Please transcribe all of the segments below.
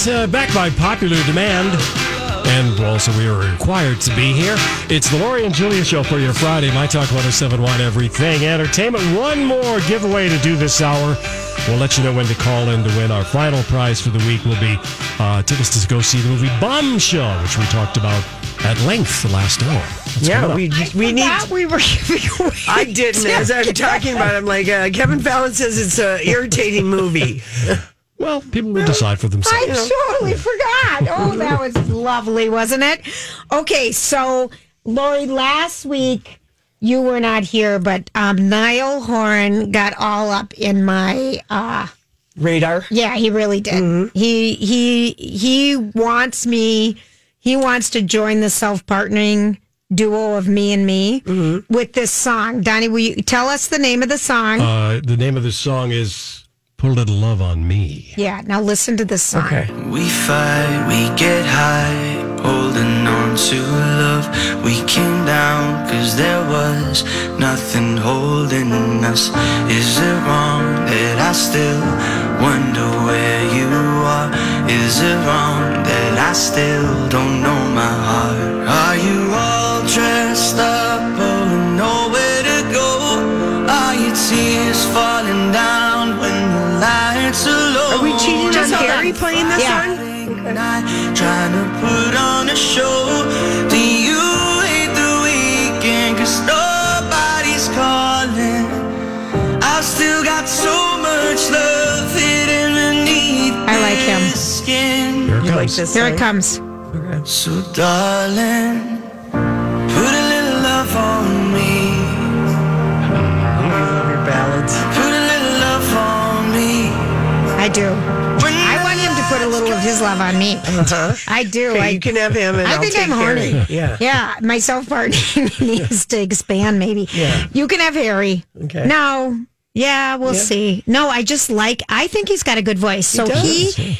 All right, uh, back by popular demand. And also, we are required to be here. It's the Lori and Julia Show for your Friday. My Talk 1071 Everything Entertainment. One more giveaway to do this hour. We'll let you know when to call in to win. Our final prize for the week will be uh, tickets to go see the movie Bombshell, which we talked about at length the last hour. That's Yeah, up. we we need. We were giving away. I didn't. As I'm talking about, it, I'm like uh, Kevin Fallon says it's an irritating movie. Well, people will decide for themselves. I totally forgot. Oh, that was lovely, wasn't it? Okay, so Lori, last week you were not here, but um, Niall Horan got all up in my. Uh, Radar. yeah, he really did. He he he wants me. He wants to join the self partnering duo of me and me with this song. Donnie, will you tell us the name of the song? Uh, the name of the song is Put a Little Love on Me. yeah, now listen to this song. Okay. We fight, we get high, holding on to love. We came down cause there was nothing holding us. Is it wrong that I still wonder where you are? Is it wrong that I still don't know my heart? Are you all dressed up, on Just hold playing this Yeah. song? trying to put on a show. Do you hate the weekend? Cause nobody's calling. I've still got so much love hidden beneath I like him. skin. Here it You like comes. this? Here song? it comes. So darling, put a little love on me. Mm-hmm. You love your ballads. Put a little love on me. I do. His love on me. Uh-huh. I do. Okay, I, you can have him, and I will think I'm horny. Yeah. yeah, my self partnering needs to expand. Maybe. Yeah. You can have Harry. Okay. No. Yeah, we'll Yeah. see. No, I just like. I think he's got a good voice. So does. he,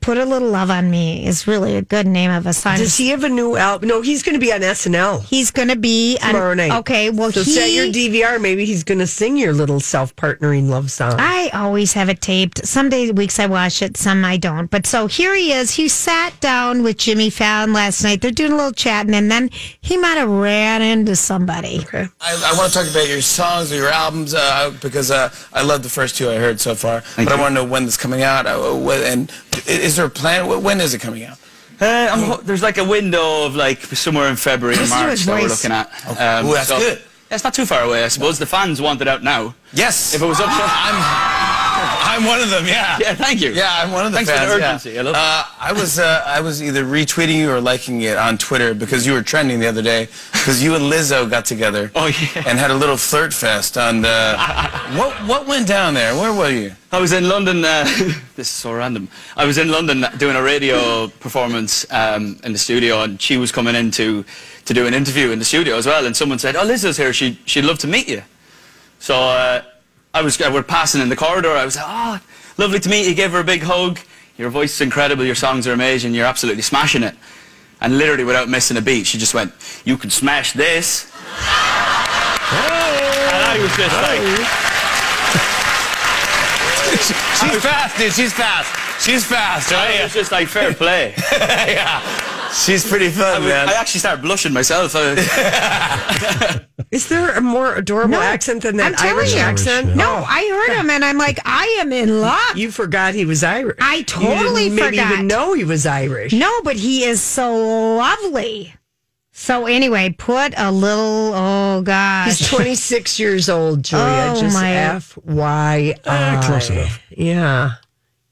put a little love on me is really a good name of a song. Does he have a new album? No, he's going to be on SNL He's going to be on- tomorrow night. Okay, well so he. set your DVR. Maybe he's going to sing your little self-partnering love song. I always have it taped. Some days, weeks I watch it, some I don't. But so here he is. He sat down with Jimmy Fallon last night. They're doing a little chatting, and then he might have ran into somebody. okay. I, I want to talk about your songs or your albums uh, because uh, I love the first two I heard so far. but I want to know when this coming out uh, when, and i- is there a plan? When is it coming out? Uh, I'm, ho- there's like a window of like somewhere in February and March that we're looking at. Um, Ooh, that's good. Yeah, it's not too far away, I suppose. The fans want it out now. Yes. If it was up to I'm, I'm one of them. Yeah. Yeah, thank you. Yeah, I'm one of the Thanks for fans. the yeah. urgency. I love uh, I was uh, I was either retweeting you or liking it on Twitter because you were trending the other day because you and Lizzo got together. Oh, yeah. And had a little flirt fest on the. what what went down there? Where were you? I was in London. Uh, this is so random. I was in London doing a radio performance um, in the studio, and she was coming in to, to do an interview in the studio as well. And someone said, "Oh, Lizzo's here. She she'd love to meet you." So uh, I was uh, we're passing in the corridor. I was like, "Oh, lovely to meet you." Gave her a big hug. Your voice is incredible. Your songs are amazing. You're absolutely smashing it. And literally, without missing a beat, she just went, "You can smash this." And I was just like. She's fast, dude. She's fast. She's fast, I right? was just like fair play. yeah. She's pretty I, fun, was- man. I actually started blushing myself. I- Is there a more adorable accent than that I'm telling Irish you. accent? yeah. No, I heard him and I'm like, I am in love. You forgot he was Irish. I totally You totally didn't maybe forgot. even know he was Irish. No, but he is so lovely. So anyway, put a little. Oh gosh, He's 26 years old, Julia. Oh, just my- F Y I. Eh, close enough. Yeah.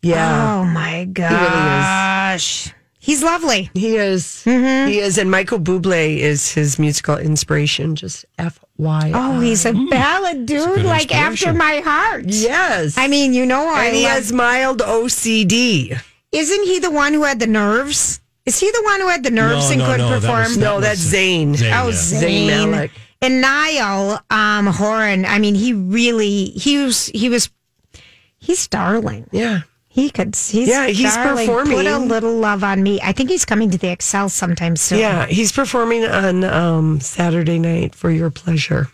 Yeah. Oh my gosh, he's lovely. He is. Mm-hmm. He is. And Michael Bublé is his musical inspiration. Just F Y. Oh, he's a ballad dude, good like after my heart. Yes. I mean, you know, I and he love- has mild OCD. Isn't he the one who had the nerves? Is he the one who had the nerves No, and no, couldn't no, that perform? was- No, that's Zane. Zayn, Oh, yeah. Zayn. Zayn Malik. And Niall um, Horan. I mean, he really he was he was he's darling. Yeah. He could. He's Yeah, he's darling. Put a little love on me. I think he's coming to the Xcel sometime soon. Yeah. He's performing on um, Saturday night for your pleasure.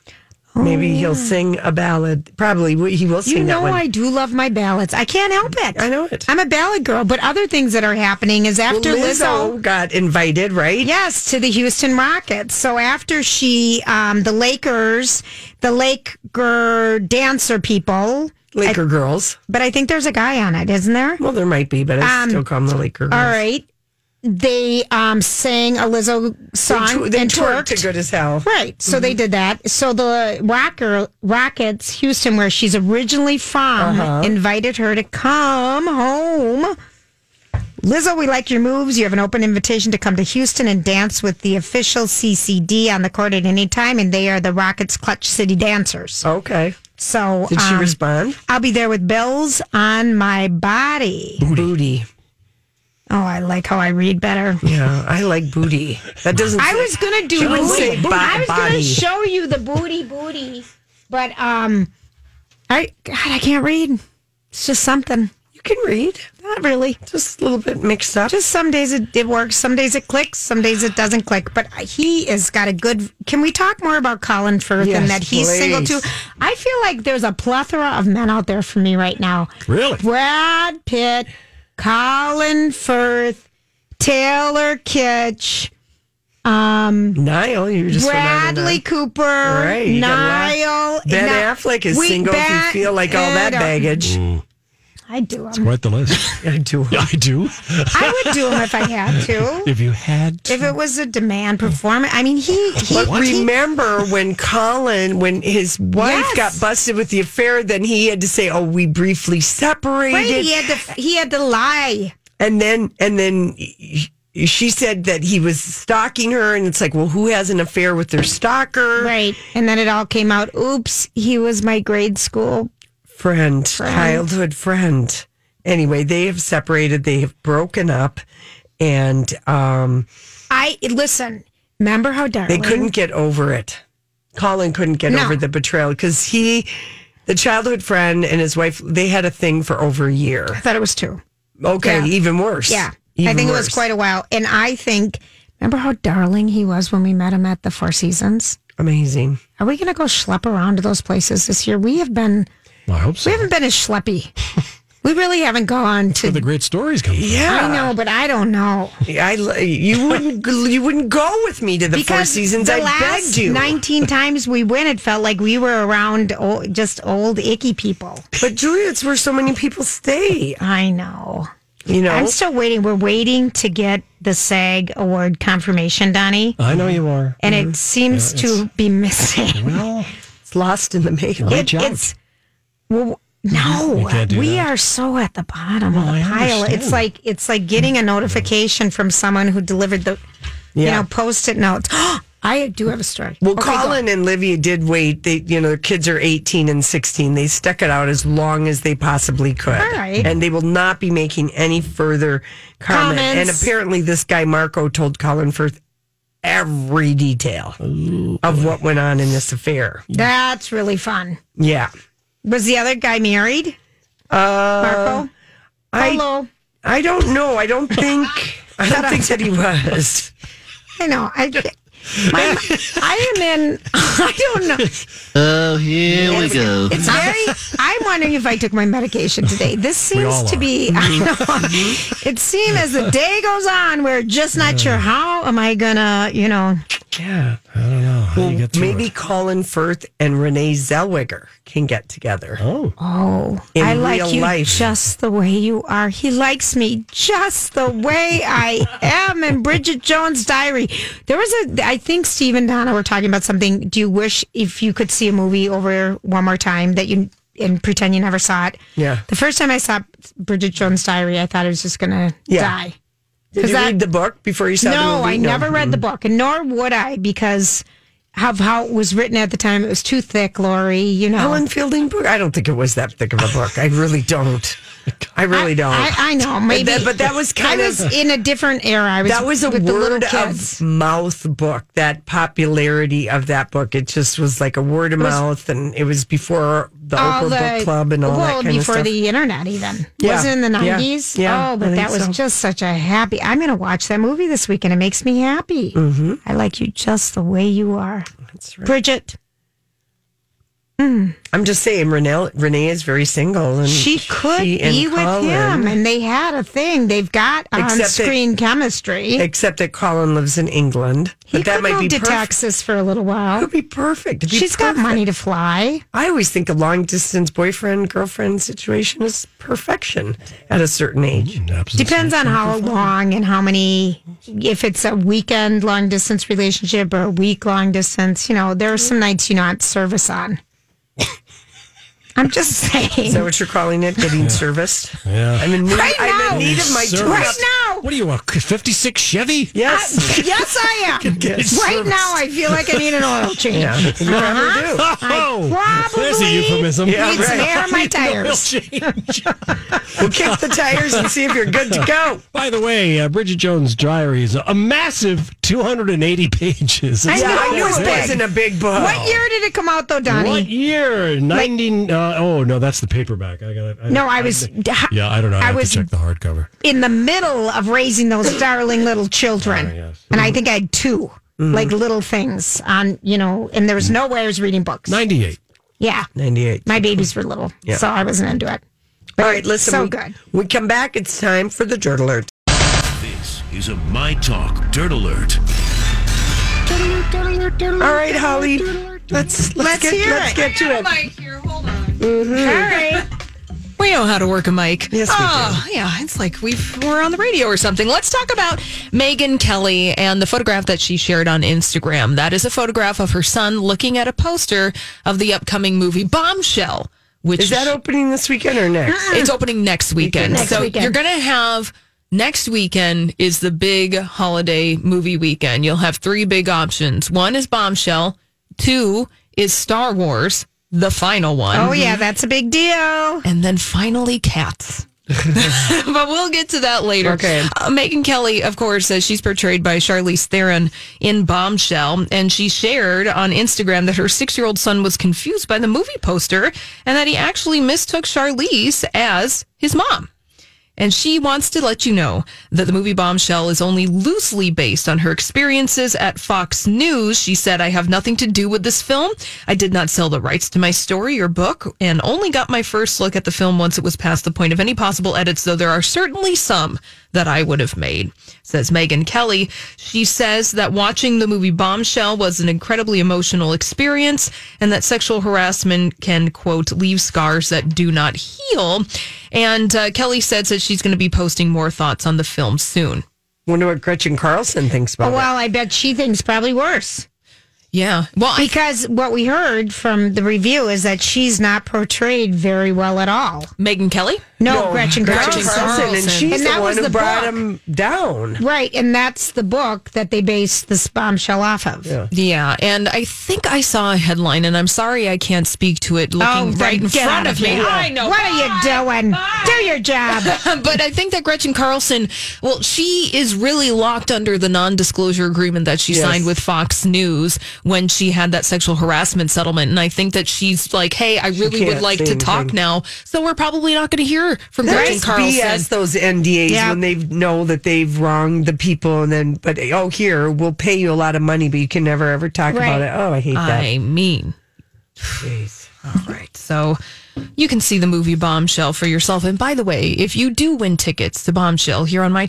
Maybe he'll sing a ballad. Probably he will sing Oh, You know. I do love my ballads. I can't help it. I know it. I'm a ballad girl. But other things that are happening is after Well, Lizzo, Lizzo got invited, right? yes, to the Houston Rockets. So after she, um, the Lakers, the Laker dancer people, Laker girls. but I think there's a guy on it, isn't there? Well, there might be, but I Um, still call them the Laker girls. All right. They um, sang a Lizzo They, song tw- they and twerked twerked. to good as hell. Right. So they did that. So the Rocker Rockets Houston, where she's originally from, invited her to come home. Lizzo, we like your moves. You have an open invitation to come to Houston and dance with the official CCD on the court at any time, and they are the Rockets Clutch City Dancers. Okay. So Did she um, respond? I'll be there with bells on my body. Booty. Oh, I like how I read better. Yeah, I like booty. That doesn't. I say- was gonna do She wouldn't booty. I was gonna show you the booty booty, but um, I God, I can't read. It's just something. You can read. Not really. Just a little bit mixed up. Just some days it, it works, some days it clicks, some days it doesn't click. But he has got a good. Can we talk more about Colin Firth Yes, and that he's single too? I feel like there's a plethora of men out there for me right now. Really? Brad Pitt, Colin Firth, Taylor Kitsch. Um, Niall, you're just went Bradley. Cooper, Right, you got a lot. Niall. Ben Now- Affleck is we- single. if you feel like all that baggage, I do him. Quite the list. I do. I do. I would do them if I had to. If you had to. If it was a demand performance, I mean, he. he, But he remember when Colin, when his wife Yes. got busted with the affair, then he had to say, "Oh, we briefly separated," right, he had to. He had to lie. and then and then she said that he was stalking her, and it's like, well, who has an affair with their stalker? Right, and then it all came out. Oops, he was my grade school. Friend, childhood friend. Anyway, they have separated. They have broken up, and um, I listen. Remember how darling they couldn't get over it. Colin couldn't get No. over the betrayal because he, the childhood friend, and his wife, they had a thing for over a year. I thought it was two. Okay, Yeah. even worse. Yeah, I Even think it was quite a while. And I think, remember how darling he was when we met him at the Four Seasons. amazing. Are we going to go schlep around to those places this year? We have been. I hope so. We haven't been as schleppy. we really haven't gone to. Where the great stories come from. Yeah, I know, but I don't know. I you wouldn't you wouldn't go with me to the Four Seasons. the I last begged you. 19 times we went, it felt like we were around old, just old, icky people. but Julia, it's where so many people stay. I know. You know, I'm still waiting. We're waiting to get the SAG award confirmation, Donnie. I know you are. And it mm-hmm. seems to be missing. Well, it's lost in the mail. reach out. It's well, no, You can't do we that. are so at the bottom Well, of the I pile. It's like it's like getting a notification from someone who delivered the, you know, post-it notes. I do have a story. Well, Okay, go. Colin and Livia did wait. They, you know, their kids are 18 and 16. They stuck it out as long as they possibly could. All right. And they will not be making any further comment. And apparently, this guy, Marco, told Colin Firth every detail of what went on in this affair. That's really fun. Yeah. Was the other guy married? Uh, Marco? I, Hello. I don't know. I don't think, I don't think that he was. I know. I, My, I am in. I don't know. Oh, here we go. It's very. I'm wondering if I took my medication today. This all seems to be. I know. It seems as the day goes on, we're just not sure how am I gonna, you know. Yeah. I don't know. How do you get through Maybe it? Colin Firth and Renee Zellweger can get together. Oh, Oh, In I like you life. just the way you are. He likes me just the way I am. In Bridget Jones' Diary, there was a. I think Steve and Donna were talking about something. Do you wish if you could see a movie over one more time that you and pretend you never saw it? Yeah. The first time I saw Bridget Jones' Diary, I thought I was just gonna Yeah. die. Did 'Cause you that- read the book before you saw the movie? No. I never read the mm-hmm. book, and nor would I because of how it was written at the time. It was too thick, Lori. You know. Helen Fielding book? I don't think it was that thick of a book. I really don't. I really don't. I, I know, maybe, that- but that was kind of I of- was in a different era. I was that was a word of mouth book. That popularity of that book, it just was like a word of was- mouth, and it was before the all Oprah the Book Club and all well, that kind before of stuff. before the internet, even Yeah. was it in the nineties. Yeah, oh, but that was so. just such a happy. I'm going to watch that movie this weekend. It makes me happy. Mm-hmm. I like you just the way you are, That's right. Bridget. Mm. I'm just saying, Renee, Renee is very single, and She could she and be with Colin- him, and they had a thing. They've got on-screen chemistry. Except that Colin lives in England, he but that could might move be to perfect. Texas for a little while. Could be perfect. Be She's got money to fly. I always think a long distance boyfriend girlfriend situation is perfection at a certain mm, age. Depends on how long and how many. If it's a weekend long distance relationship or a week long distance, you know, there are some nights you're not service on. I'm just saying. Is that what you're calling it? Getting serviced? Yeah. I'm in need, Right I'm now. in need of my Service. tune-up. right now. What are you, a 56 Chevy? Yes. Yes, I am. right now, I feel like I need an oil change. yeah. You probably do. Oh, probably there's a euphemism. Yeah, Need some air in my tires. We'll kick the tires and see if you're good to go. By the way, uh, Bridget Jones' Diary is a, a massive 280 pages. I It's know, Yeah, not I knew it was wasn't a big book. What year did it come out, though, Donnie? What year? 90. uh, oh, no, that's the paperback. I got it. No, I was. Yeah, I don't know. I, I was to check the hardcover. in the middle of raising those darling little children. Oh, yes. And I think I had 2 mm-hmm. like little things on, you know, and there was mm. no way I was reading books. 98. Yeah. 98. My babies were little, Yeah. so I wasn't into it. All right, listen. so we, good. We come back. It's time for the Dirt Alert. This is a My Talk Dirt Alert. All right, Holly. Let's let's, Let's get hear let's it. get to it. Mm-hmm. All right. We know how to work a mic. Yes, we oh, yeah. It's like we've, we're on the radio or something. Let's talk about Megyn Kelly and the photograph that she shared on Instagram. That is a photograph of her son looking at a poster of the upcoming movie Bombshell, which Is that opening this weekend or next? it's opening next weekend. Next so weekend. you're going to have next weekend is the big holiday movie weekend. You'll have three big options. One is Bombshell. Two is Star Wars, the final one. Oh, yeah, that's a big deal. And then finally, cats. but we'll get to that later. Okay. Uh, Megyn Kelly, of course, says she's portrayed by Charlize Theron in Bombshell, and she shared on Instagram that her six-year-old son was confused by the movie poster and that he actually mistook Charlize as his mom. And she wants to let you know that the movie Bombshell is only loosely based on her experiences at Fox News. She said, I have nothing to do with this film. I did not sell the rights to my story or book and only got my first look at the film once it was past the point of any possible edits, though there are certainly some that I would have made, says Megyn Kelly. She says that watching the movie Bombshell was an incredibly emotional experience and that sexual harassment can, quote, leave scars that do not heal. And uh, Kelly says that she's going to be posting more thoughts on the film soon. Wonder what Gretchen Carlson thinks about it. Well, I bet she thinks probably worse. Yeah. Well, I, Because what we heard from the review is that she's not portrayed very well at all. Megyn Kelly? No, Gretchen, Gretchen Carlson. Carlson, and she's And the that one was who the brought book. him down. Right, and that's the book that they based this bombshell off of. Yeah. Yeah, and I think I saw a headline, and I'm sorry I can't speak to it looking Oh, then right in front of of me. here. I know. What are you doing? Do your job. but I think that Gretchen Carlson, well, she is really locked under the non-disclosure agreement that she Yes. signed with Fox News, when she had that sexual harassment settlement. And I think that she's like, hey, I really would like to talk now. So we're probably not going to hear from Gretchen Carlson. BS those NDAs Yeah. when they know that they've wronged the people and then but oh here we'll pay you a lot of money but you can never ever talk Right. about it. Oh, I hate that. I mean, Jeez. all right. So you can see the movie Bombshell for yourself. And by the way, if you do win tickets to Bombshell here on my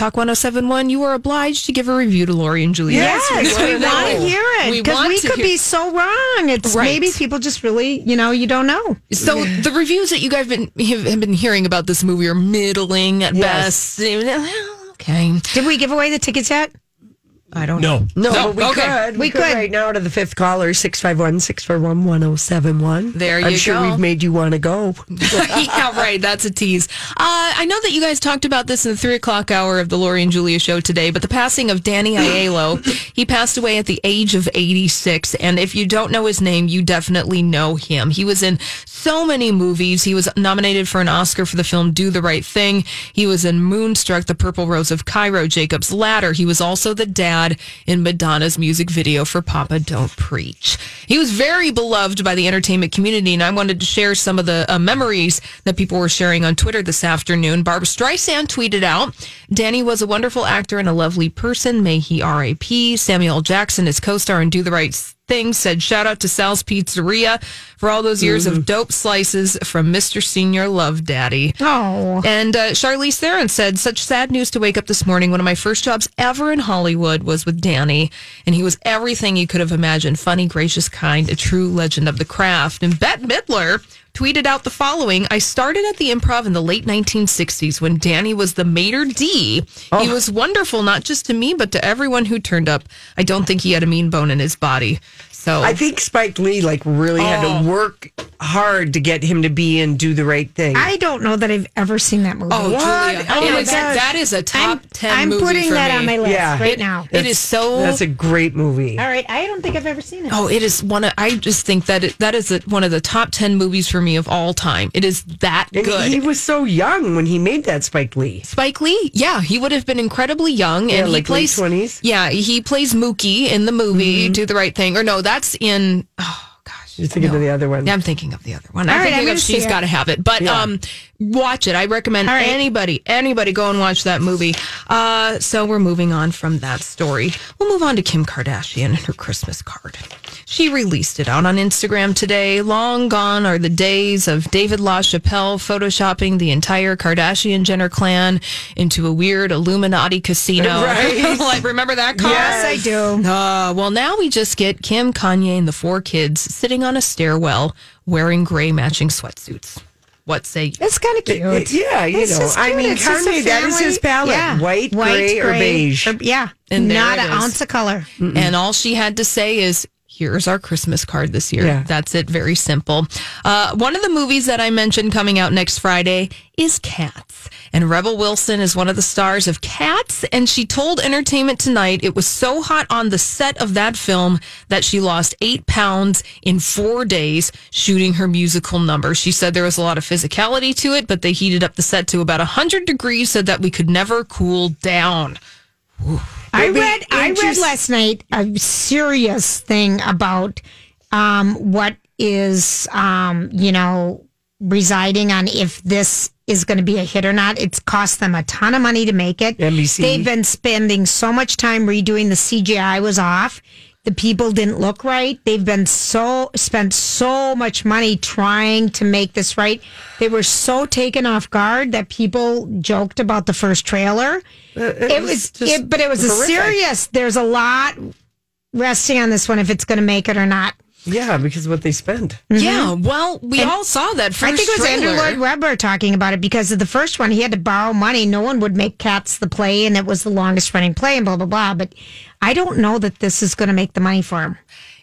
Talk 1071, you are obliged to give a review to Lori and Julia. Yes, we want to hear it because want we could hear- be so wrong. It's Right. maybe people just really, you know, you don't know. So the reviews that you guys been have, have been hearing about this movie are middling at Yes. best. Okay. Did we give away the tickets yet? I don't No. No, No, but we okay. could. We, We could could. right now to the fifth caller, 651 641 1071. There I'm you sure go. we've made you want to go. yeah, right. That's a tease. Uh, I know that you guys talked about this in the three o'clock hour of the Lori and Julia show today, but the passing of Danny Aiello, he passed away at the age of 86. And if you don't know his name, you definitely know him. He was in so many movies. He was nominated for an Oscar for the film Do the Right Thing. He was in Moonstruck, The Purple Rose of Cairo, Jacob's Ladder. He was also the dad in Madonna's music video for Papa Don't Preach. He was very beloved by the entertainment community, and I wanted to share some of the uh, memories that people were sharing on Twitter this afternoon. Barbara Streisand tweeted out, Danny was a wonderful actor and a lovely person. May he RIP. Samuel Jackson, his co-star in Do the Right Thing, said, shout out to Sal's Pizzeria for all those years of dope slices from Mr. Senior Love Daddy. Oh. And uh, Charlize Theron said, such sad news to wake up this morning. One of my first jobs ever in Hollywood was with Danny, and he was everything you could have imagined funny, gracious, kind, a true legend of the craft. And Bette Midler tweeted out the following I started at the improv in the late 1960s when Danny was the maître d'. He oh. was wonderful, not just to me, but to everyone who turned up. I don't think he had a mean bone in his body. So I think Spike Lee like really had Oh. to work hard to get him to be and do the right thing. I don't know that I've ever seen that movie. Oh, Julia. Oh, It my is- gosh. that is a top I'm, 10 I'm movie putting for that me. on my list Yeah. right It- now. It is so. That's a great movie. All right, I don't think I've ever seen it. Oh, it is one of. I just think that it, that is a, one of the top ten movies for me of all time. It is that And good. he was so young when he made that Spike Lee. Spike Lee, yeah, he would have been incredibly young, Yeah, and he like late plays 20s. Yeah, he plays Mookie in the movie Mm-hmm. Do the Right Thing, or no, that's in. Oh gosh, You're thinking of the other one. yeah, I'm thinking of the other one. All I'm right, I'm thinking gonna of see She's it. Got to Have It. But Yeah. um, watch it. I recommend All right. anybody, anybody go and watch that movie. Uh, so we're moving on from that story. We'll move on to Kim Kardashian and her Christmas card. She released it out on Instagram today. Long gone are the days of David LaChapelle photoshopping the entire Kardashian Jenner clan into a weird Illuminati casino. Right. like, remember that car? Yes, I do. Uh, well, now we just get Kim, Kanye, and the four kids sitting on a stairwell wearing gray matching sweatsuits. What say you? It's kind of cute. Yeah, you It's know, just I mean, It's Kanye, that is his palette. Yeah. White, gray, or beige. or- yeah, And not an ounce of color. And all she had to say is, Here's our Christmas card this year. Yeah. That's it. Very simple. Uh, one of the movies that I mentioned coming out next Friday is Cats. And Rebel Wilson is one of the stars of Cats. And she told Entertainment Tonight it was so hot on the set of that film that she lost eight pounds in four days shooting her musical number. She said there was a lot of physicality to it, but they heated up the set to about 100 degrees so that we could never cool down. I read I read last night a serious thing about um, what is um, you know residing on if this is going to be a hit or not. It's cost them a ton of money to make it. NBC. They've been spending so much time redoing the CGI was off. The people didn't look right. They've been so spent so much money trying to make this right. They were so taken off guard that people joked about the first trailer. it, was was, it, but it was a serious. There's a lot resting on this one if it's going to make it or not. Yeah, because of what they spend. Mm-hmm. Yeah, well, we And all saw that first I think it was trailer. Andrew Lloyd Webber talking about it because of the first one. He had to borrow money. No one would make Cats the play, and it was the longest running play, and blah blah blah. But I don't know that this is going to make the money for him.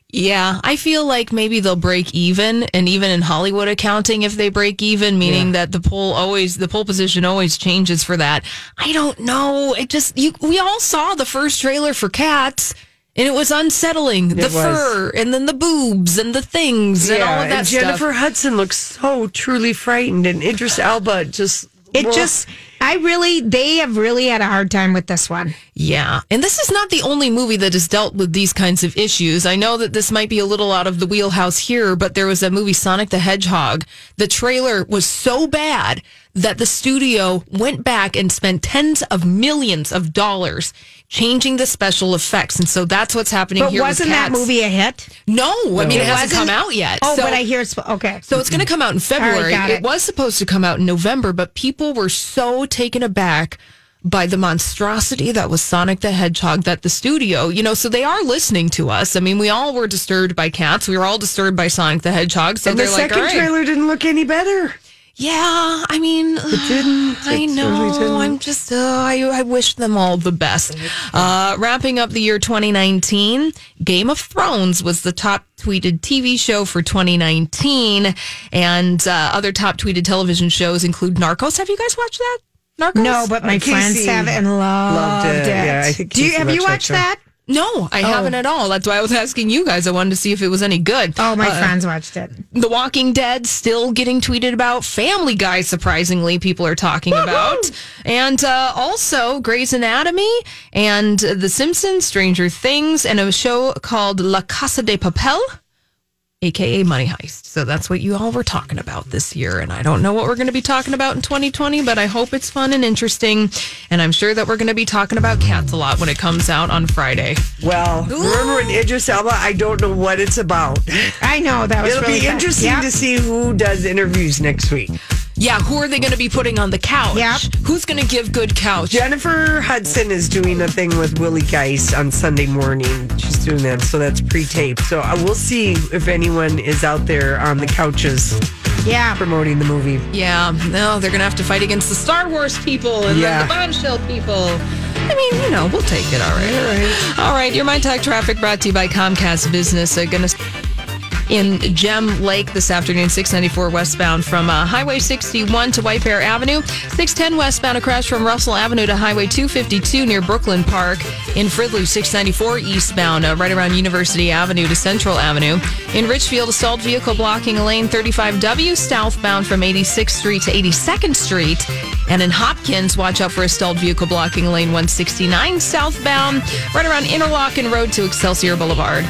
Yeah, I feel like maybe they'll break even, and even in Hollywood accounting, if they break even, meaning that the poll always the poll position always changes for that. I don't know. It just you we all saw the first trailer for Cats. And it was unsettling. the was. fur, and then the boobs, and the things, and all of that and Jennifer stuff. Hudson looks so truly frightened, and Idris Elba just It well, just, I really, they have really had a hard time with this one. Yeah. And this is not the only movie that has dealt with these kinds of issues. I know that this might be a little out of the wheelhouse here, but there was a movie, Sonic the Hedgehog. The trailer was so bad that the studio went back and spent tens of millions of dollars changing the special effects. And so that's what's happening But here. with wasn't that Cats. movie a hit? No, I mean, it, hasn't come out yet. Oh, So- but I hear it's okay. so it's going to come out in February. got it. it. was supposed to come out in November, but people were so taken aback by the monstrosity that was Sonic the Hedgehog that the studio, you know, so they are listening to us. I mean, we all were disturbed by cats. We were all disturbed by Sonic the Hedgehog. So and the they're like, second all right. trailer didn't look any better. Yeah, I mean, It didn't. I It know. really didn't. I'm just, uh, I, I wish them all the best. Uh, wrapping up the year 2019, Game of Thrones was the top tweeted TV show for 2019. And uh, other top tweeted television shows include Narcos. Have you guys watched that? Narcos? No, but my Uh, friends have and loved, loved it. it. Yeah, I think Do you have you watched watched that that? No, I haven't at all. That's why I was asking you guys. I wanted to see if it was any good. Oh, my Uh, friends watched it. The Walking Dead still getting tweeted about. Family Guy, surprisingly, people are talking about. And uh, also Grey's Anatomy and The Simpsons, Stranger Things, and a show called La Casa de Papel, aka Money Heist. So that's what you all were talking about this year. And I don't know what we're going to be talking about in 2020, but I hope it's fun and interesting. And I'm sure that we're going to be talking about cats a lot when it comes out on Friday. Well, remember in Idris Elba? I don't know what it's about. I know that was It'll really be interesting Yep. to see who does interviews next week. Yeah, who are they going to be putting on the couch? Yep. Who's going to give good couch? Jennifer Hudson is doing a thing with Willie Geist on Sunday morning. She's doing that, so that's pre-taped. So I will see if anyone is out there on the couches Yeah. promoting the movie. Yeah, no, they're gonna have to fight against the Star Wars people and Yeah. the bombshell people. I mean, you know, we'll take it. All right, all right, all right. Your My Talk traffic brought to you by Comcast Business. Uh, gonna in Gem Lake this afternoon, 694 westbound from uh, Highway 61 to White Bear Avenue. 610 westbound, a crash from Russell Avenue to Highway 252 near Brooklyn Park. In Fridley, 694 eastbound, uh, right around University Avenue to Central Avenue. In Richfield, a stalled vehicle blocking lane 35W southbound from 86th Street to 82nd Street. And in Hopkins, watch out for a stalled vehicle blocking lane 169 southbound, right around Interlachen Road to Excelsior Boulevard.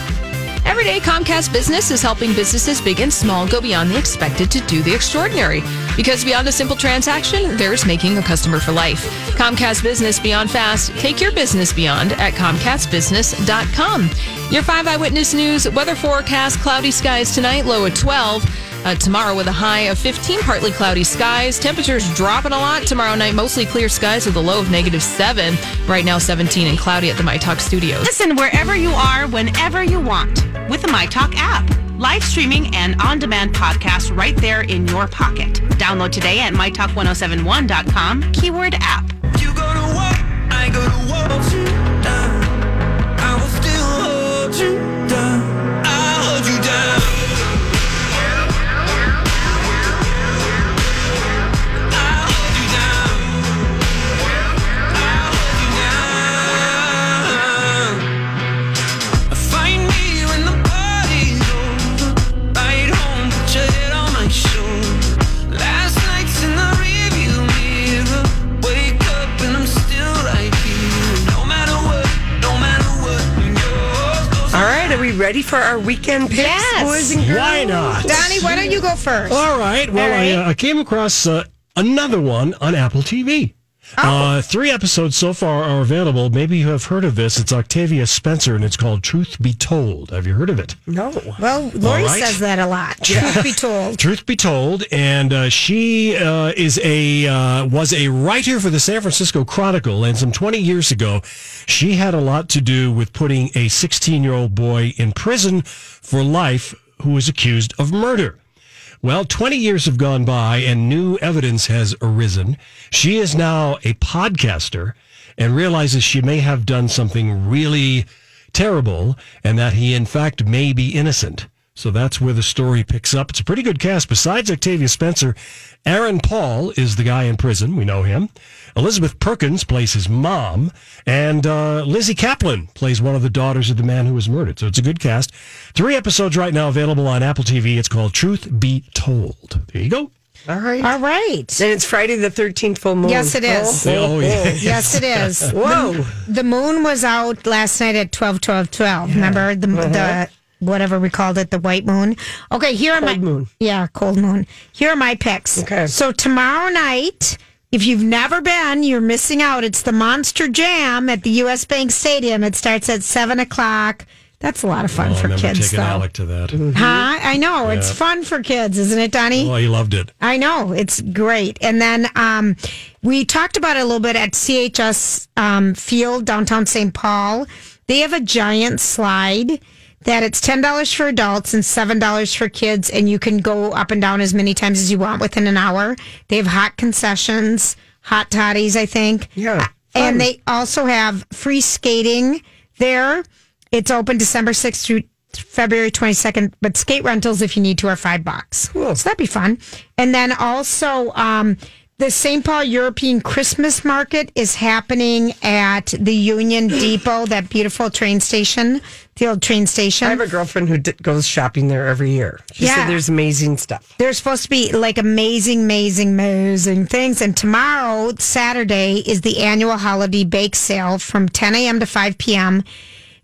Every day, Comcast Business is helping businesses big and small go beyond the expected to do the extraordinary. Because beyond a simple transaction, there's making a customer for life. Comcast Business Beyond Fast. Take your business beyond at ComcastBusiness.com. Your 5 Eyewitness News weather forecast cloudy skies tonight, low at 12. Uh, tomorrow with a high of 15, partly cloudy skies. Temperatures dropping a lot. Tomorrow night, mostly clear skies with a low of negative 7. Right now, 17 and cloudy at the My Talk studios. Listen wherever you are, whenever you want, with the MyTalk app. Live streaming and on demand podcasts right there in your pocket. Download today at mytalk1071.com, keyword app. Ready for our weekend picks, Yes. boys and girls? Why not? Donnie, why don't you go first? All right. Well, All right. I uh, came across uh, another one on Apple TV. Uh, three episodes so far are available. Maybe you have heard of this. It's Octavia Spencer, and it's called Truth Be Told. Have you heard of it? No. Well, Lori right. says that a lot. Truth be told. Truth be told, and uh, she uh, is a uh, was a writer for the San Francisco Chronicle, and some twenty years ago, she had a lot to do with putting a sixteen year old boy in prison for life who was accused of murder. Well, 20 years have gone by and new evidence has arisen. She is now a podcaster and realizes she may have done something really terrible and that he, in fact, may be innocent. So that's where the story picks up. It's a pretty good cast. Besides Octavia Spencer, Aaron Paul is the guy in prison. We know him. Elizabeth Perkins plays his mom, and uh, Lizzie Kaplan plays one of the daughters of the man who was murdered. So it's a good cast. Three episodes right now available on Apple TV. It's called Truth Be Told. There you go. All right. All right. And it's Friday the 13th full moon. Yes, it is. Oh, yeah. Yes, it is. Whoa. The, the moon was out last night at 12, 12, 12. Remember the, Uh-huh. the whatever we called it, the white moon? Okay, here are my. Cold moon. Yeah, cold moon. Here are my picks. Okay. So tomorrow night, if you've never been, you're missing out. It's the Monster Jam at the U.S. Bank Stadium. It starts at 7 o'clock. That's a lot of fun Oh, I for remember kids, taking though. Alec to that. Huh? I know. It's fun for kids, isn't it, Donnie? Oh, he loved it. I know it's great. And then um, we talked about it a little bit at CHS um, Field downtown St. Paul. They have a giant slide that it's ten dollars for adults and seven dollars for kids, and you can go up and down as many times as you want within an hour. They have hot concessions, hot toddies, I think. Yeah. And they also have free skating there. It's open December 6th through February 22nd, but skate rentals, if you need to, are five bucks. Cool. So that'd be fun. And then also, um, the St. Paul European Christmas Market is happening at the Union Depot, that beautiful train station, the old train station. I have a girlfriend who d- goes shopping there every year. She Yeah. said there's amazing stuff. There's supposed to be like amazing, amazing, amazing things. And tomorrow, Saturday, is the annual holiday bake sale from 10 a.m. to 5 p.m.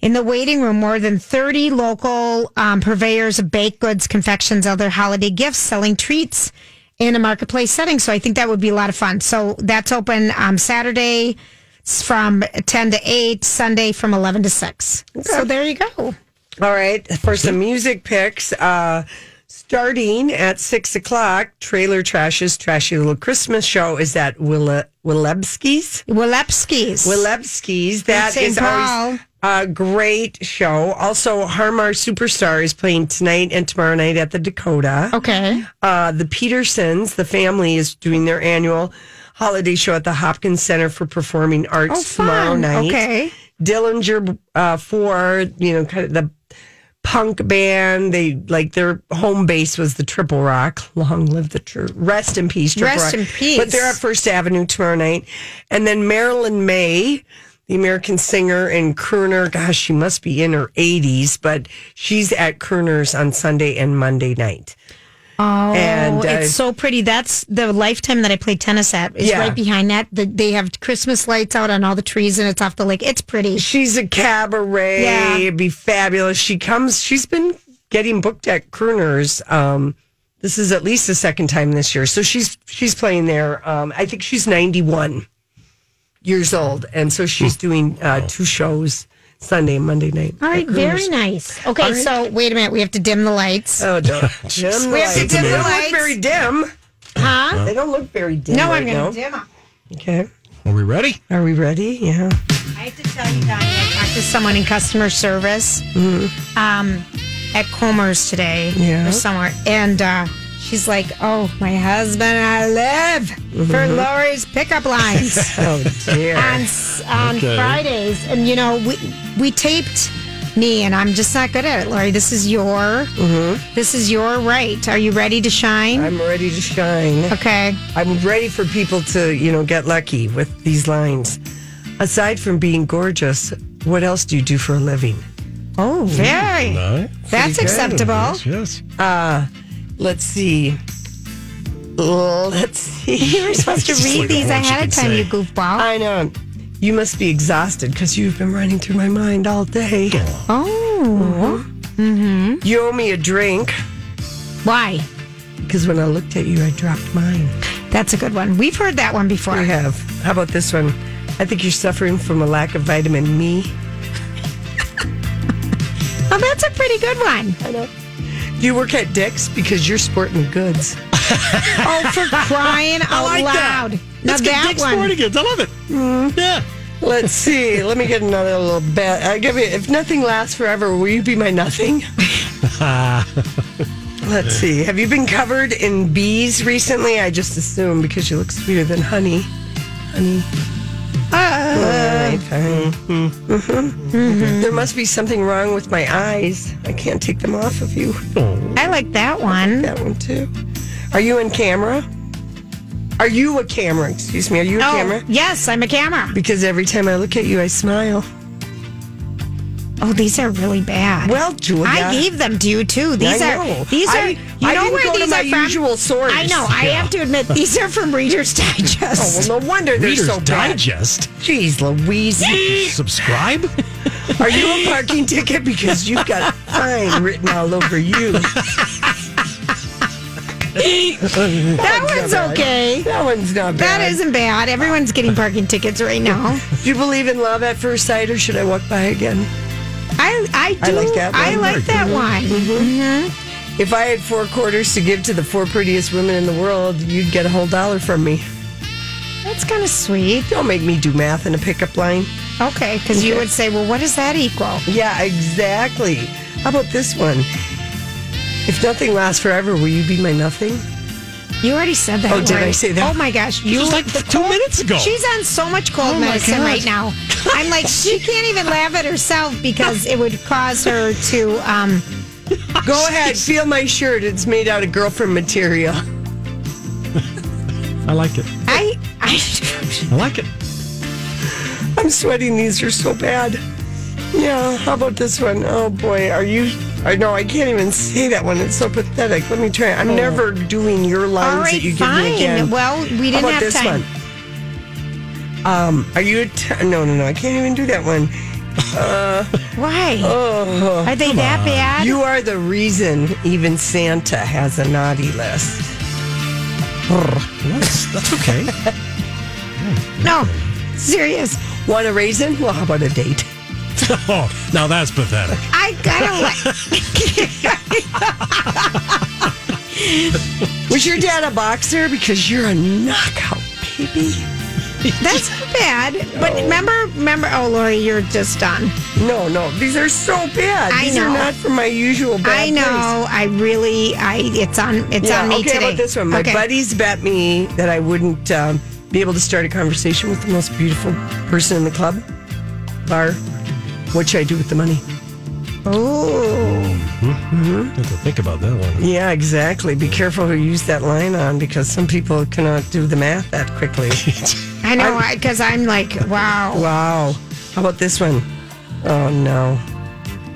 In the waiting room, more than 30 local um, purveyors of baked goods, confections, other holiday gifts, selling treats in a marketplace setting. So I think that would be a lot of fun. So that's open um, Saturday from 10 to 8, Sunday from 11 to 6. So there you go. All right. For some music picks, uh, starting at six o'clock, Trailer Trash's Trashy Little Christmas Show is at Wille- Wilebski's. Wilebski's. Wilebski's. That is always a great show. Also, Har Mar Superstar is playing tonight and tomorrow night at the Dakota. Okay. Uh, the Petersons, the family, is doing their annual holiday show at the Hopkins Center for Performing Arts Oh, tomorrow night. Okay. Dillinger uh, for you know kind of the punk band. They like their home base was the Triple Rock. Long live the rest in peace. Triple Rest Rock. in peace. But they're at First Avenue tomorrow night, and then Marilyn Maye. The American singer and crooner, gosh, she must be in her 80s, but she's at Crooners on Sunday and Monday night. Oh, And, uh, it's so pretty. That's the lifetime that I played tennis at. It's Yeah. right behind that. The, they have Christmas lights out on all the trees, and it's off the lake. It's pretty. She's a cabaret. Yeah. It'd be fabulous. She comes, she's been getting booked at Crooners. Um, this is at least the second time this year. So she's she's playing there. Um, I think she's 91 years old. And so she's doing uh, two shows Sunday Monday night. All right, very nice. Okay, All right. so wait a minute. We have to dim the lights. Oh, don't. dim the We have to lights. dim They the don't lights. look very dim. Huh? They don't look very dim. No, right I'm going to dim them. Okay. Are we ready? Are we ready? Yeah. I have to tell you, Donnie, I talked to someone in customer service um, at Comer's today Yeah. or somewhere, and uh, she's like, "Oh, my husband and I live for mm-hmm. Lori's pickup lines Oh, dear. on on Okay. Fridays." And you know, we we taped me, and I'm just not good at it, Lori. This is your mm-hmm. this is your right. Are you ready to shine? I'm ready to shine. okay. I'm ready for people to, you know, get lucky with these lines. Aside from being gorgeous, what else do you do for a living? Oh, mm-hmm. very. No. That's acceptable. Yes, yes. Uh, let's see. Let's see. You were supposed to read like these ahead of time, say. you goofball. I know. You must be exhausted because you've been running through my mind all day. Oh. Mm-hmm. You owe me a drink Why? because when I looked at you, I dropped mine. That's a good one. We've heard that one before. We have. How about this one? I think you're suffering from a lack of vitamin me. Oh, that's a pretty good one. I know. You work at Dick's because you're sporting the goods? Oh, for crying out like that. loud. Now Let's get that Dick's one. Sporting Goods. I love it. Mm-hmm. Yeah. Let's see. Let me get another little bet. I give you. If nothing lasts forever, will you be my nothing? Let's see. Have you been covered in bees recently? I just assume because you look sweeter than honey. Honey. Uh, All right, fine. Mhm. There must be something wrong with my eyes. I can't take them off of you. Oh. I like that one. That one too. Are you in camera? Are you a camera? Excuse me. Are you a Oh, camera? yes, I'm a camera. Because every time I look at you, I smile. Oh, these are really bad. Well, Julia, I gave them to you too. These I are know. these are I- you I know didn't where go to these my are from? usual source. I know. I Yeah. have to admit these are from Reader's Digest. Oh, well, no wonder they're Reader's so bad. Digest. Jeez, Louise. Subscribe. Are you a parking ticket? Because you've got fine written all over you. that one's okay. That one's not bad. That isn't bad. Everyone's getting parking tickets right now. Do you believe in love at first sight, or should I walk by again? I I I do. like that I one. like that one. Mm-hmm. If I had four quarters to give to the four prettiest women in the world, you'd get a whole dollar from me. That's kind of sweet. Don't make me do math in a pickup line. Okay, because you would say, well, what does that equal? Yeah, exactly. How about this one? If nothing lasts forever, will you be my nothing? You already said that. Oh, did I say that? Oh my gosh, you was like the two minutes ago. She's on so much cold Oh medicine God. right now. I'm like, she can't even laugh at herself because it would cause her to. um Go ahead, feel my shirt. It's made out of girlfriend material. I like it. I I I like it. I'm sweating. These are so bad. Yeah, how about this one? Oh boy, are you? I know I can't even say that one. It's so pathetic. Let me try. I'm never doing your lines all right, that you give fine. me again. Well, we didn't about have this time. one? Um, are you? A t- no, no, no. I can't even do that one. Uh, Why? oh, Are they that bad? you are the reason even Santa has a naughty list. That's, that's okay. no, serious. Want a raisin? Well, how about a date? oh, now that's pathetic. I gotta like. Was your dad a boxer? Because you're a knockout, baby. That's not bad. But remember, remember. Oh, Lori, you're just done. No, no, these are so bad. I these know. are not from my usual bad I know. I really. I. It's on. It's yeah, on me okay, today. how about this one? My Okay. buddies bet me that I wouldn't um, be able to start a conversation with the most beautiful person in the club bar. What should I do with the money? Oh. Have to think about that one. Yeah, exactly. Be careful who you use that line on because some people cannot do the math that quickly. I know, because I'm like, wow. wow. How about this one? Oh, no.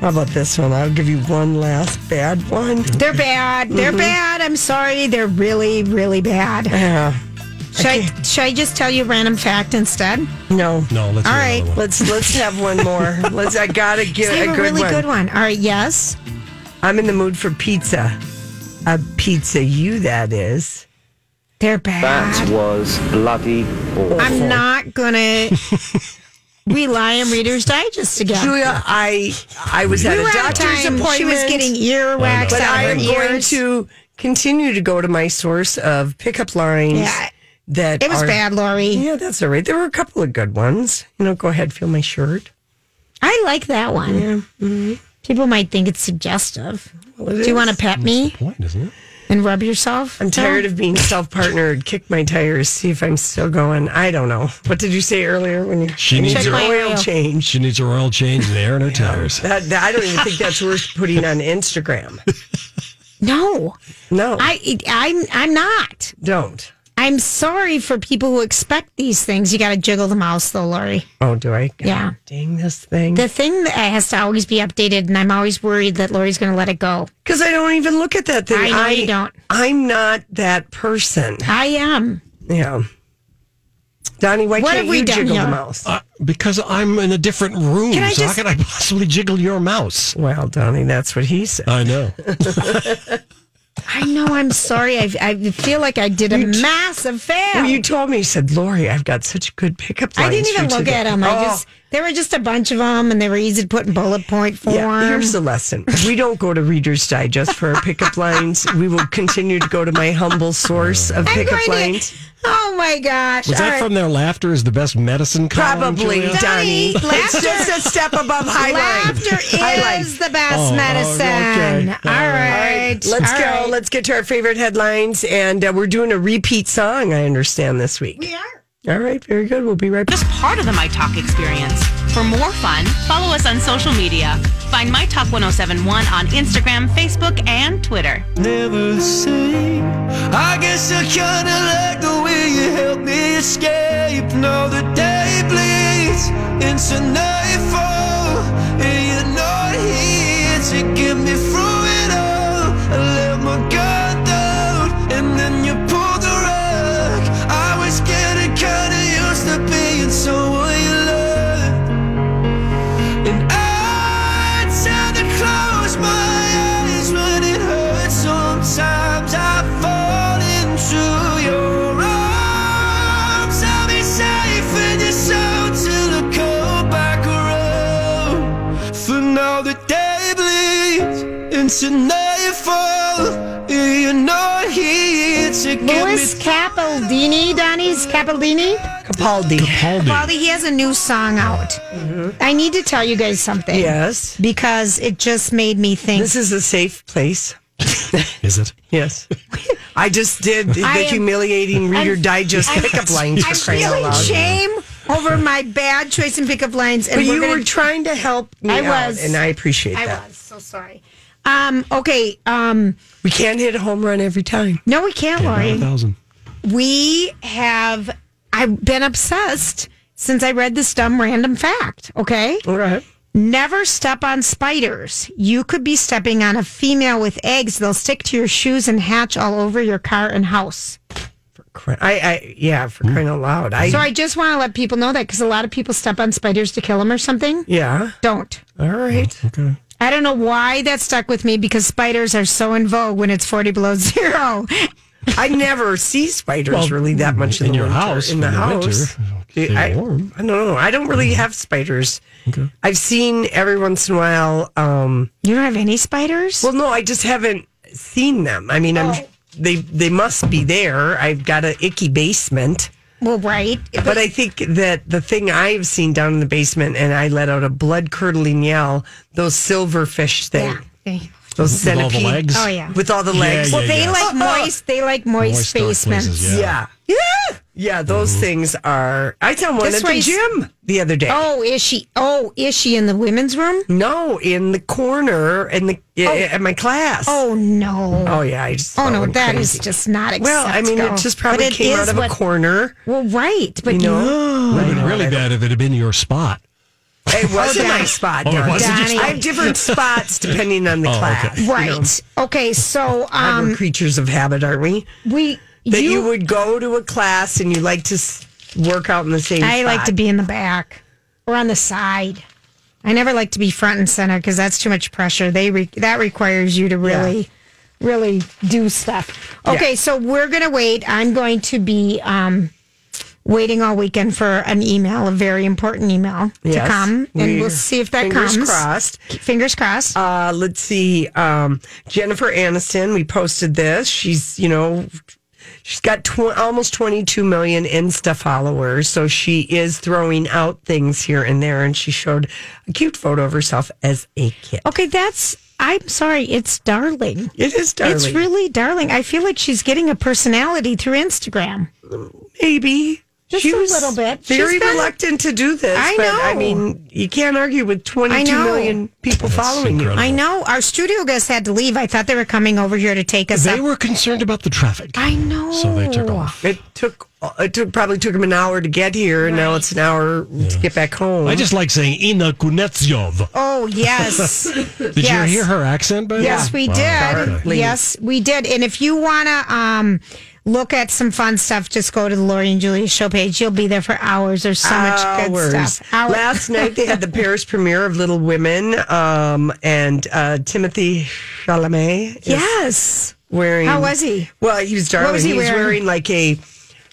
How about this one? I'll give you one last bad one. They're bad. They're Mhm. bad. I'm sorry. They're really, really bad. Yeah. Should I, should I just tell you a random fact instead? No. No, let's All hear right. another one. Let's let's have one more. Let's. I gotta get Save a a good really one. good one. All right. Yes. I'm in the mood for pizza. A pizza, you that is. They're bad. That was bloody awful. I'm not gonna rely on Reader's Digest again. Julia, I I was at We a were out of doctor's time. appointment. She was getting earwax but out I am her going to continue to go to my source of pickup lines. Yeah. That It was are- bad, Lori. Yeah, that's all right. There were a couple of good ones. You know, go ahead, feel my shirt. I like that one. Yeah. Mm-hmm. People might think it's suggestive. Well, it Do you want to is. pet me Point, isn't it? and rub yourself? I'm tired of being self-partnered. Kick my tires, see if I'm still going. I don't know. What did you say earlier when you She needs an her oil oil. change? She needs her oil change and air in her tires. That, that- I don't even think that's worth putting on Instagram. No, No, I, I'm, I'm not. don't. I'm sorry for people who expect these things. You got to jiggle the mouse, though, Lori. Oh, do I? God Yeah. Dang this thing. The thing that has to always be updated, and I'm always worried that Lori's going to let it go. Because I don't even look at that thing. I know you don't. I'm not that person. I am. Yeah. Donnie, why What can't have we you done jiggle here? the mouse? Uh, because I'm in a different room. Can I so just- how can I possibly jiggle your mouse? well, Donnie, that's what he said. I know. I know. I'm sorry. I, I feel like I did a massive fail. Well, you told me, you said, Lori, I've got such good pickup lines. I didn't even look today." at them. I Oh, just there were just a bunch of them, and they were easy to put in bullet point form. Yeah, here's the lesson. We don't go to Reader's Digest for our pickup lines. We will continue to go to my humble source of I'm pickup going to- lines. oh my gosh! Was All that right. from their laughter is the best medicine column? Probably, Julia? Donnie. It's laughter- just a step above highlight. Laughter Highlight. is the best Oh, oh, medicine. okay. All All right. Let's All go. right. Let's get to our favorite headlines. And uh, we're doing a repeat song, I understand, this week. We are. All right, very good. We'll be right back. Just part of the My Talk experience. For more fun, follow us on social media. Find My Talk 1071 on Instagram, Facebook, and Twitter. never the same. I guess I kinda like the way you help me escape. Now the day bleeds into nightfall, bleeds into nightfall. You're not here to Lewis Capaldini, Donnie's Capaldini. Capaldi. Capaldi, he has a new song out. Mm-hmm. I need to tell you guys something. Yes. Because it just made me think. This is a safe place. Is it? Yes. I just did the I am- humiliating Reader I'm- Digest I'm- pickup lines I'm for crying out feeling loud. shame over my bad choice in pickup lines. And But we're you gonna- were trying to help me I out, was. and I appreciate I that. was so sorry. Um. Okay. Um. We can't hit a home run every time. No, we can't, Lori. thousand. We have. I've been obsessed since I read this dumb random fact. Okay. All right. Never step on spiders. You could be stepping on a female with eggs. They'll stick to your shoes and hatch all over your car and house. Cry- I, I, yeah, for crying out loud. I, so I just want to let people know that because a lot of people step on spiders to kill them or something. yeah. Don't. All right. Okay. I don't know why that stuck with me because spiders are so in vogue when it's 40 below zero. I never see spiders Well, really that much in, in the your winter. house In the in the house. stay I. I don't know. I don't really have spiders. Okay. I've seen every once in a while. Um, You don't have any spiders? well, no, I just haven't seen them. I mean, I'm they they must be there. I've got an icky basement. Well, right. But I think that the thing I've seen down in the basement, and I let out a blood curdling yell, those silverfish thing. Yeah. They- Those With all the legs? Oh, yeah. With all the legs. yeah, Well, they yeah. like oh, oh. moist. They like moist, Moist dark basements. places, Yeah. Yeah. Yeah, those things are. I found one This at the gym the other day. Oh, is she? Oh, is she in the women's room? No, in the corner in the at my class. Oh no. Oh yeah, I just Oh no, it that crazy. is just not Acceptable. Well, I mean, it just probably it came out of what- a corner. Well, right, but You know, Would have been really bad if it had been your spot. It wasn't my spot. Oh, it Donnie. spot? I have different spots depending on the Oh, okay. class. you right. know. Okay, so God, we're um, creatures of habit, aren't we? we That you, would go to a class and you like to work out in the same. I like to be in the back or on the side. I never like to be front and center because that's too much pressure. They re- that requires you to really, really do stuff. Okay, so we're gonna wait. I'm going to be um, waiting all weekend for an email, a very important email Yes. to come, and we'll see if that comes. fingers comes. crossed. Fingers crossed. Uh, let's see. Um, Jennifer Aniston, we posted this. She's, you know, she's got tw- almost 22 million Insta followers. So she is throwing out things here and there. And she showed a cute photo of herself as a kid. okay, that's. I'm sorry, it's darling. It is darling. It's really darling. I feel like she's getting a personality through Instagram. Maybe. Just she a was little bit. Very She's been- reluctant to do this. I but, I mean, you can't argue with 22 I know. million people following you. I know our studio guests had to leave. I thought they were coming over here to take us They up. were concerned about the traffic. I know. So they took off. It took it took probably took him an hour to get here, and now it's an hour to get back home. I just like saying Ina Kunetsyov. Oh yes, Did Yes. you hear her accent? By yes way? we Wow, did. okay. Yes we did. And if you wanna um look at some fun stuff, just go to the Lori and Julia show page. You'll be there for hours. There's so much good stuff. Hour- Last night they had the Paris premiere of Little Women, um, and uh, Timothée Chalamet. yes. wearing. How was he? Well, he was darling. was he he was wearing? like a.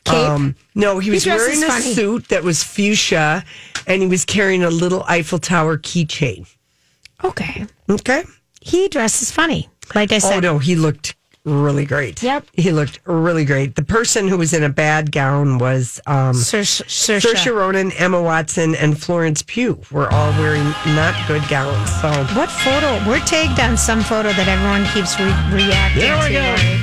Cape? Um, no, he He was dresses wearing a funny. suit that was fuchsia, and he was carrying a little Eiffel Tower keychain. Okay. Okay. He dresses funny. Like I said. Oh no, he looked really great. Yep. he looked really great. The person who was in a bad gown was um, Saoirse- Saoirse. Saoirse Ronan, Emma Watson, and Florence Pugh. Were all wearing not good gowns. So What photo? We're tagged on some photo that everyone keeps re- reacting There we to. go. right?